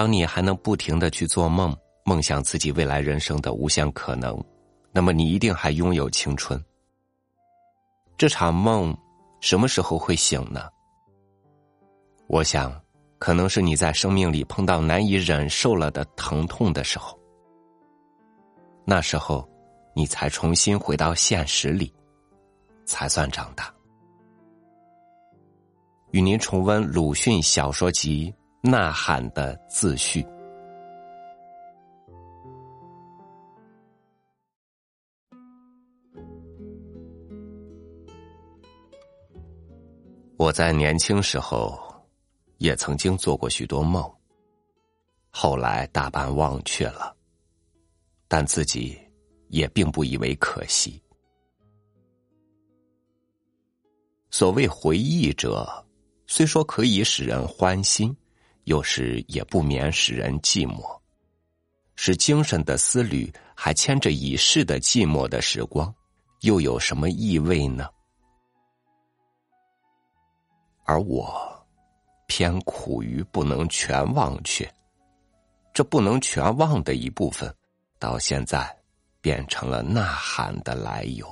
当你还能不停的去做梦，梦想自己未来人生的无限可能，那么你一定还拥有青春。这场梦什么时候会醒呢？我想，可能是你在生命里碰到难以忍受了的疼痛的时候，那时候，你才重新回到现实里，才算长大。与您重温鲁迅小说集《呐喊》的自序。我在年轻时候，也曾经做过许多梦，后来大半忘却了，但自己也并不以为可惜。所谓回忆者。虽说可以使人欢心，有时也不免使人寂寞。使精神的思虑还牵着已逝的寂寞的时光，又有什么意味呢？而我，偏苦于不能全忘却。这不能全忘的一部分，到现在变成了呐喊的来由。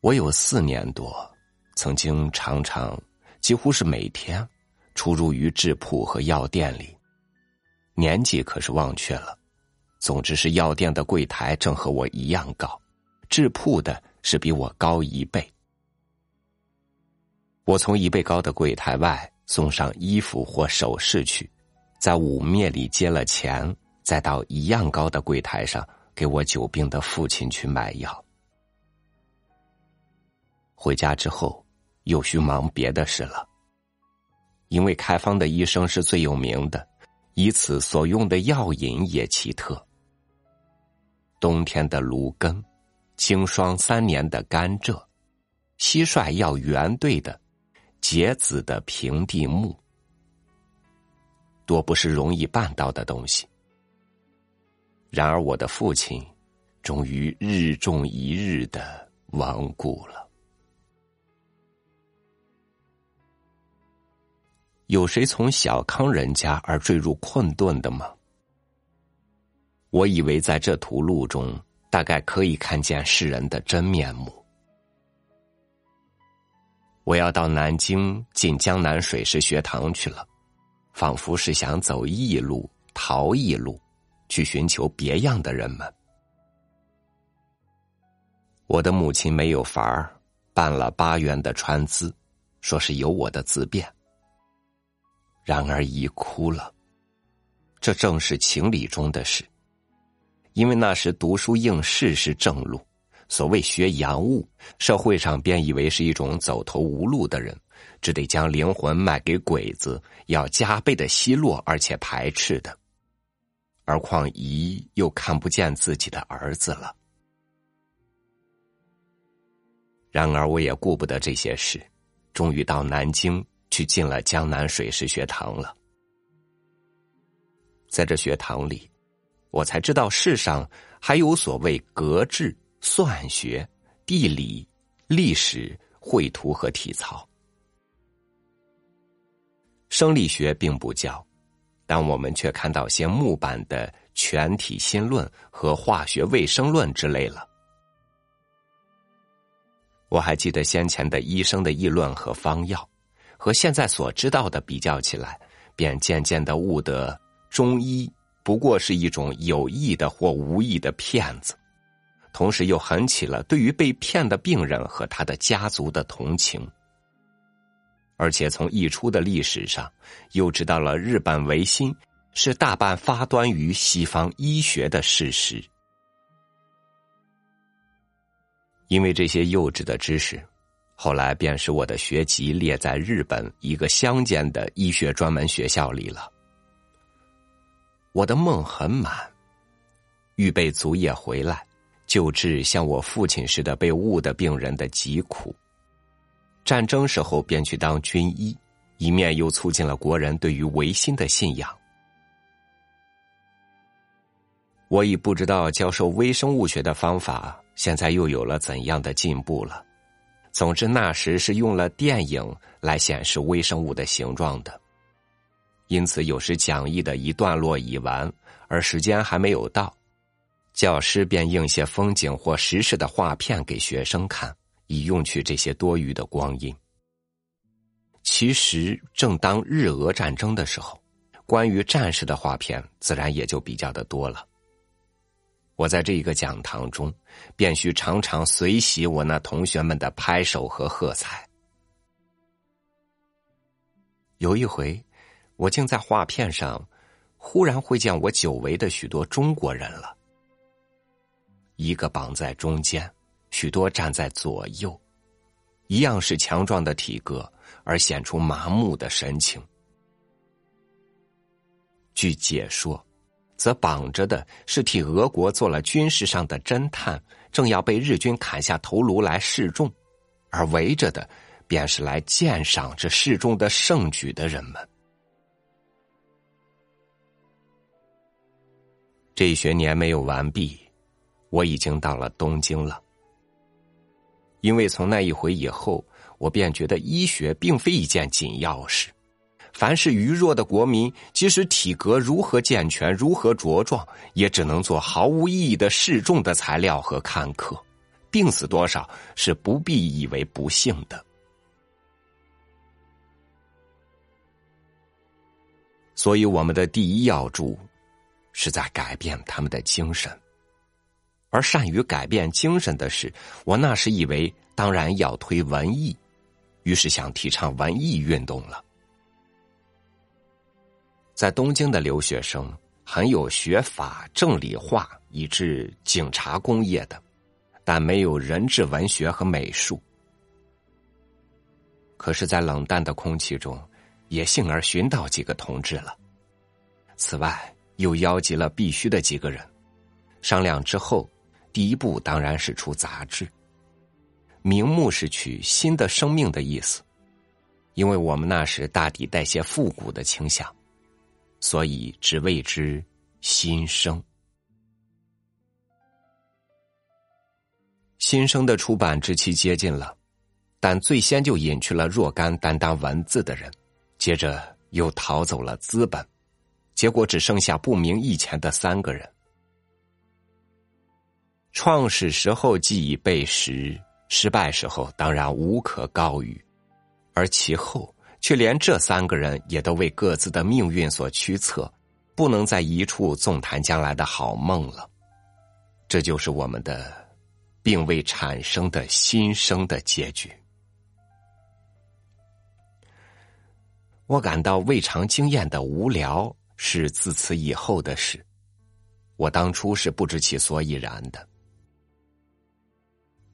我有四年多，曾经常常，几乎是每天，出入于制铺和药店里。年纪可是忘却了，总之是药店的柜台正和我一样高，制铺的是比我高一倍。我从一倍高的柜台外送上衣服或首饰去，在五面里接了钱，再到一样高的柜台上给我久病的父亲去买药。回家之后，又需忙别的事了。因为开方的医生是最有名的，以此所用的药引也奇特。冬天的芦根，经霜三年的甘蔗，蟋蟀要圆对的，结子的平地木，多不是容易办到的东西。然而我的父亲，终于日重一日的亡故了。有谁从小康人家而坠入困顿的吗？我以为在这途路中，大概可以看见世人的真面目。我要到南京进江南水师学堂去了，仿佛是想走异路、逃异路，去寻求别样的人们。我的母亲没有法儿，办了八元的川资，说是有我的自便。然而已哭了，这正是情理中的事。因为那时读书应试是正路，所谓学洋务，社会上便以为是一种走投无路的人，只得将灵魂卖给鬼子，要加倍的奚落而且排斥的。而况姨又看不见自己的儿子了。然而我也顾不得这些事，终于到南京。去进了江南水师学堂了，在这学堂里，我才知道世上还有所谓格致、算学、地理、历史、绘图和体操。生理学并不教，但我们却看到些木板的全体新论和化学卫生论之类了。我还记得先前的医生的议论和方药。和现在所知道的比较起来，便渐渐的悟得，中医不过是一种有意的或无意的骗子，同时又很起了对于被骗的病人和他的家族的同情。而且从溢出的历史上，又知道了日本维新是大半发端于西方医学的事实。因为这些幼稚的知识。后来便是我的学籍列在日本一个乡间的医学专门学校里了。我的梦很满，预备足也回来，救治像我父亲似的被误的病人的疾苦。战争时候便去当军医，一面又促进了国人对于维新的信仰。我已不知道教授微生物学的方法现在又有了怎样的进步了。总之，那时是用了电影来显示微生物的形状的，因此有时讲义的一段落已完，而时间还没有到，教师便映些风景或实时的画片给学生看，以用去这些多余的光阴。其实，正当日俄战争的时候，关于战士的画片自然也就比较的多了。我在这一个讲堂中，便需常常随喜我那同学们的拍手和喝彩。有一回，我竟在画片上忽然会见我久违的许多中国人了，一个绑在中间，许多站在左右，一样是强壮的体格。而显出麻木的神情。据解说，则绑着的是替俄国做了军事上的侦探，正要被日军砍下头颅来示众；而围着的，便是来鉴赏这示众的盛举的人们。这一学年没有完毕，我已经到了东京了。因为从那一回以后。我便觉得医学并非一件紧要事，凡是愚弱的国民，即使体格如何健全、如何茁壮，也只能做毫无意义的示众的材料和看客。病死多少是不必以为不幸的。所以，我们的第一要助，是在改变他们的精神。而善于改变精神的是，我那时以为，当然要推文艺。于是想提倡文艺运动了。在东京的留学生很有学法、政理化以至警察工业的，但没有人质文学和美术。可是，在冷淡的空气中，也幸而寻到几个同志了。此外，又邀集了必须的几个人，商量之后，第一步当然是出杂志。名目是取新的生命的意思，因为我们那时大抵带些复古的倾向，所以只谓之新生。新生的出版之期接近了，但最先就隐去了若干担当文字的人，接着又逃走了资本，结果只剩下不明义钱的三个人。创始时候既已备实。失败时候当然无可告语，而其后却连这三个人也都为各自的命运所驱策，不能在一处纵谈将来的好梦了。这就是我们的并未产生的新生的结局。我感到未尝经验的无聊是自此以后的事，我当初是不知其所以然的。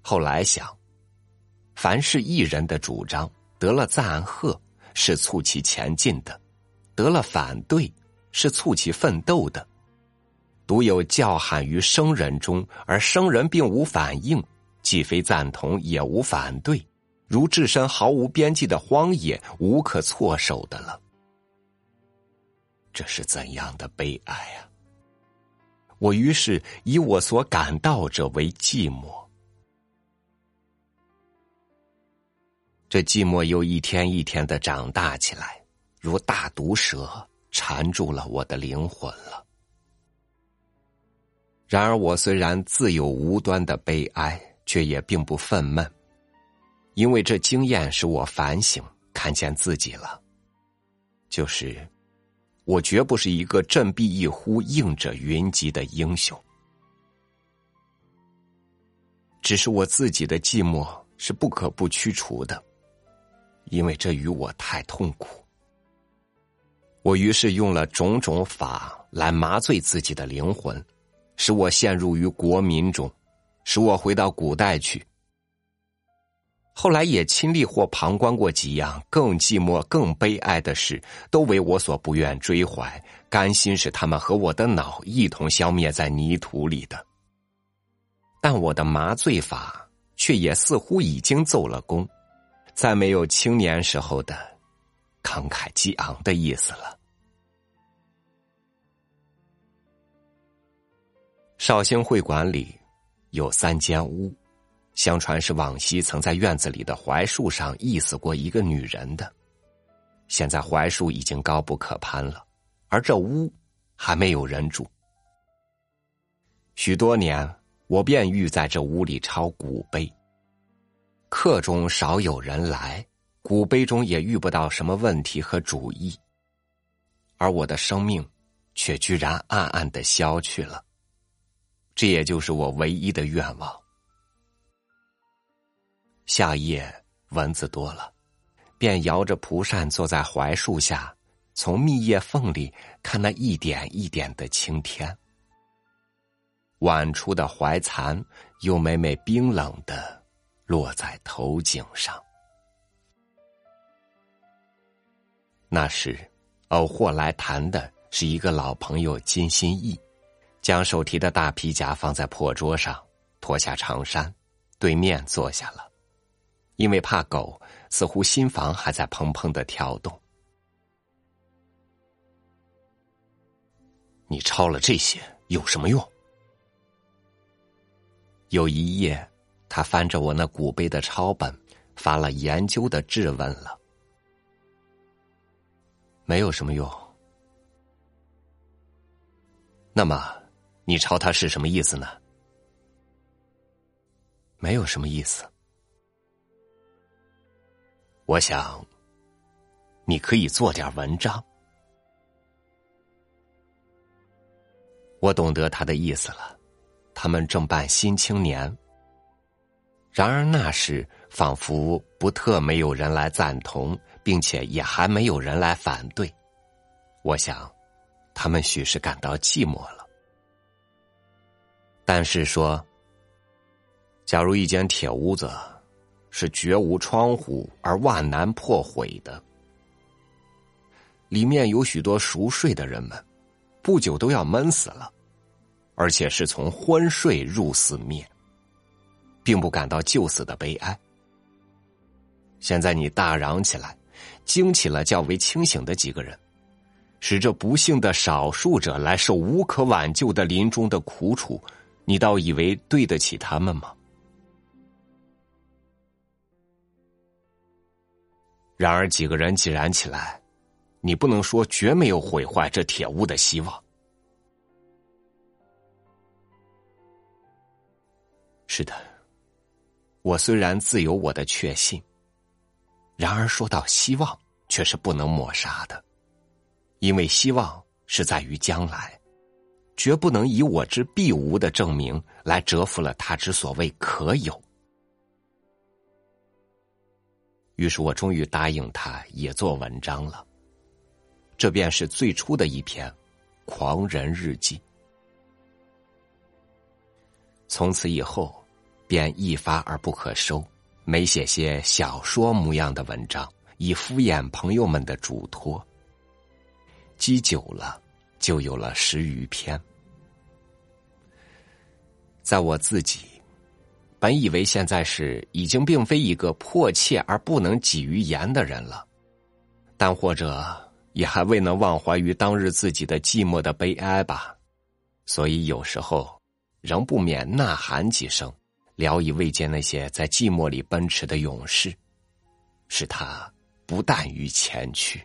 后来想，凡是一人的主张得了赞贺，是促其前进的；得了反对，是促其奋斗的。独有叫喊于生人中，而生人并无反应，既非赞同，也无反对，如置身毫无边际的荒野，无可措手的了。这是怎样的悲哀啊！我于是以我所感到者为寂寞。这寂寞又一天一天的长大起来，如大毒蛇缠住了我的灵魂了。然而，我虽然自有无端的悲哀，却也并不愤懑，因为这经验使我反省，看见自己了。就是，我绝不是一个振臂一呼应者云集的英雄，只是我自己的寂寞是不可不驱除的。因为这与我太痛苦，我于是用了种种法来麻醉自己的灵魂，使我陷入于国民中，使我回到古代去。后来也亲历或旁观过几样更寂寞、更悲哀的事，都为我所不愿追怀，甘心使他们和我的脑一同消灭在泥土里的。但我的麻醉法却也似乎已经奏了功。再没有青年时候的慷慨激昂的意思了。绍兴会馆里有三间屋，相传是往昔曾在院子里的槐树上缢死过一个女人的。现在槐树已经高不可攀了，而这屋还没有人住。许多年，我便欲在这屋里抄古碑。客中少有人来，古碑中也遇不到什么问题和主意，而我的生命却居然暗暗的消去了。这也就是我唯一的愿望。夏夜蚊子多了，便摇着蒲扇坐在槐树下，从密叶缝里看那一点一点的青天。晚出的槐蚕又每每冰冷的落在头颈上。那时，偶或来谈的是一个老朋友金心义，将手提的大皮夹放在破桌上，脱下长衫，对面坐下了。因为怕狗，似乎心房还在砰砰的跳动。你抄了这些有什么用？有一夜，他翻着我那古碑的抄本，发了研究的质问了。没有什么用。那么，你抄它是什么意思呢？没有什么意思。我想，你可以做点文章。我懂得他的意思了。他们正办《新青年》，然而那时仿佛不特没有人来赞同，并且也还没有人来反对。我想，他们许是感到寂寞了。但是说，假如一间铁屋子。是绝无窗户而万难破毁的，里面有许多熟睡的人们，不久都要闷死了，而且是从昏睡入死灭，并不感到救死的悲哀。现在你大嚷起来，惊起了较为清醒的几个人，使这不幸的少数者来受无可挽救的临终的苦楚，你倒以为对得起他们吗？然而，几个人既然起来，你不能说绝没有毁坏这铁屋的希望。是的，我虽然自有我的确信，然而说到希望，却是不能抹杀的，因为希望是在于将来，绝不能以我之必无的证明来折服了他之所谓可有。于是我终于答应他，也做文章了。这便是最初的一篇《狂人日记》。从此以后，便一发而不可收，每写些小说模样的文章，以敷衍朋友们的嘱托。积久了，就有了十余篇。在我自己。本以为现在是已经并非一个迫切而不能给于言的人了，但或者也还未能忘怀于当日自己的寂寞的悲哀吧，所以有时候仍不免呐喊几声，聊以慰藉那些在寂寞里奔驰的勇士，使他不惮于前去。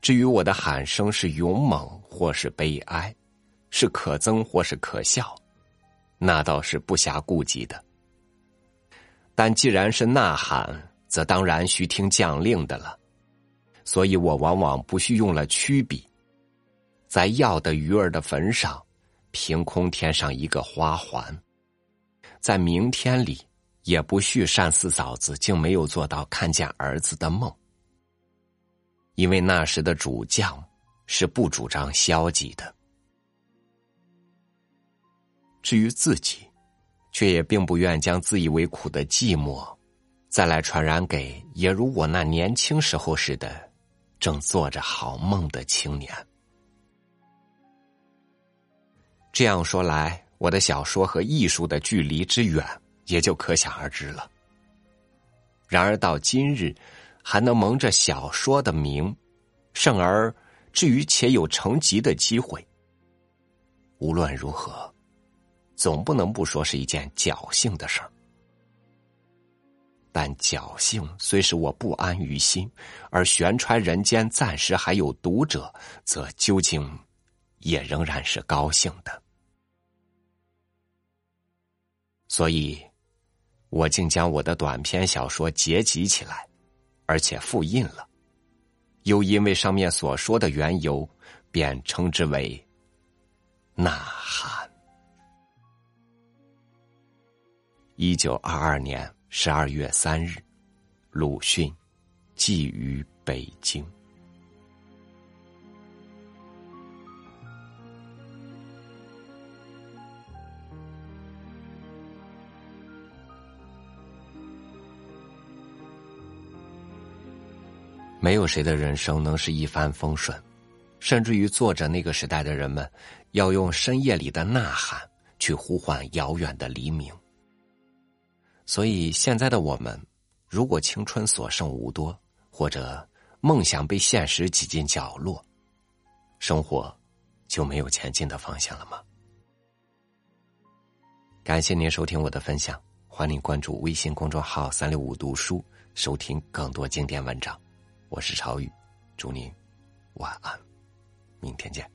至于我的喊声是勇猛或是悲哀，是可憎或是可笑。那倒是不暇顾及的，但既然是呐喊，则当然需听将令的了。所以我往往不需用了曲笔，在要的鱼儿的坟上，凭空添上一个花环。在明天里，也不续善四嫂子竟没有做到看见儿子的梦，因为那时的主将是不主张消极的。至于自己，却也并不愿将自以为苦的寂寞，再来传染给也如我那年轻时候似的，正做着好梦的青年。这样说来，我的小说和艺术的距离之远，也就可想而知了。然而到今日，还能蒙着小说的名，甚而至于且有成集的机会。无论如何。总不能不说是一件侥幸的事儿。但侥幸虽使我不安于心，而悬传人间暂时还有读者，则究竟也仍然是高兴的。所以，我竟将我的短篇小说结集起来，而且复印了。又因为上面所说的缘由，便称之为《呐喊》。一九二二年。十二月三日，鲁迅寄于北京。没有谁的人生能是一帆风顺，甚至于作者那个时代的人们，要用深夜里的呐喊去呼唤遥远的黎明。所以，现在的我们，如果青春所剩无多，或者梦想被现实挤进角落，生活就没有前进的方向了吗？感谢您收听我的分享，欢迎关注微信公众号“三六五读书”，收听更多经典文章。我是朝雨，祝您晚安，明天见。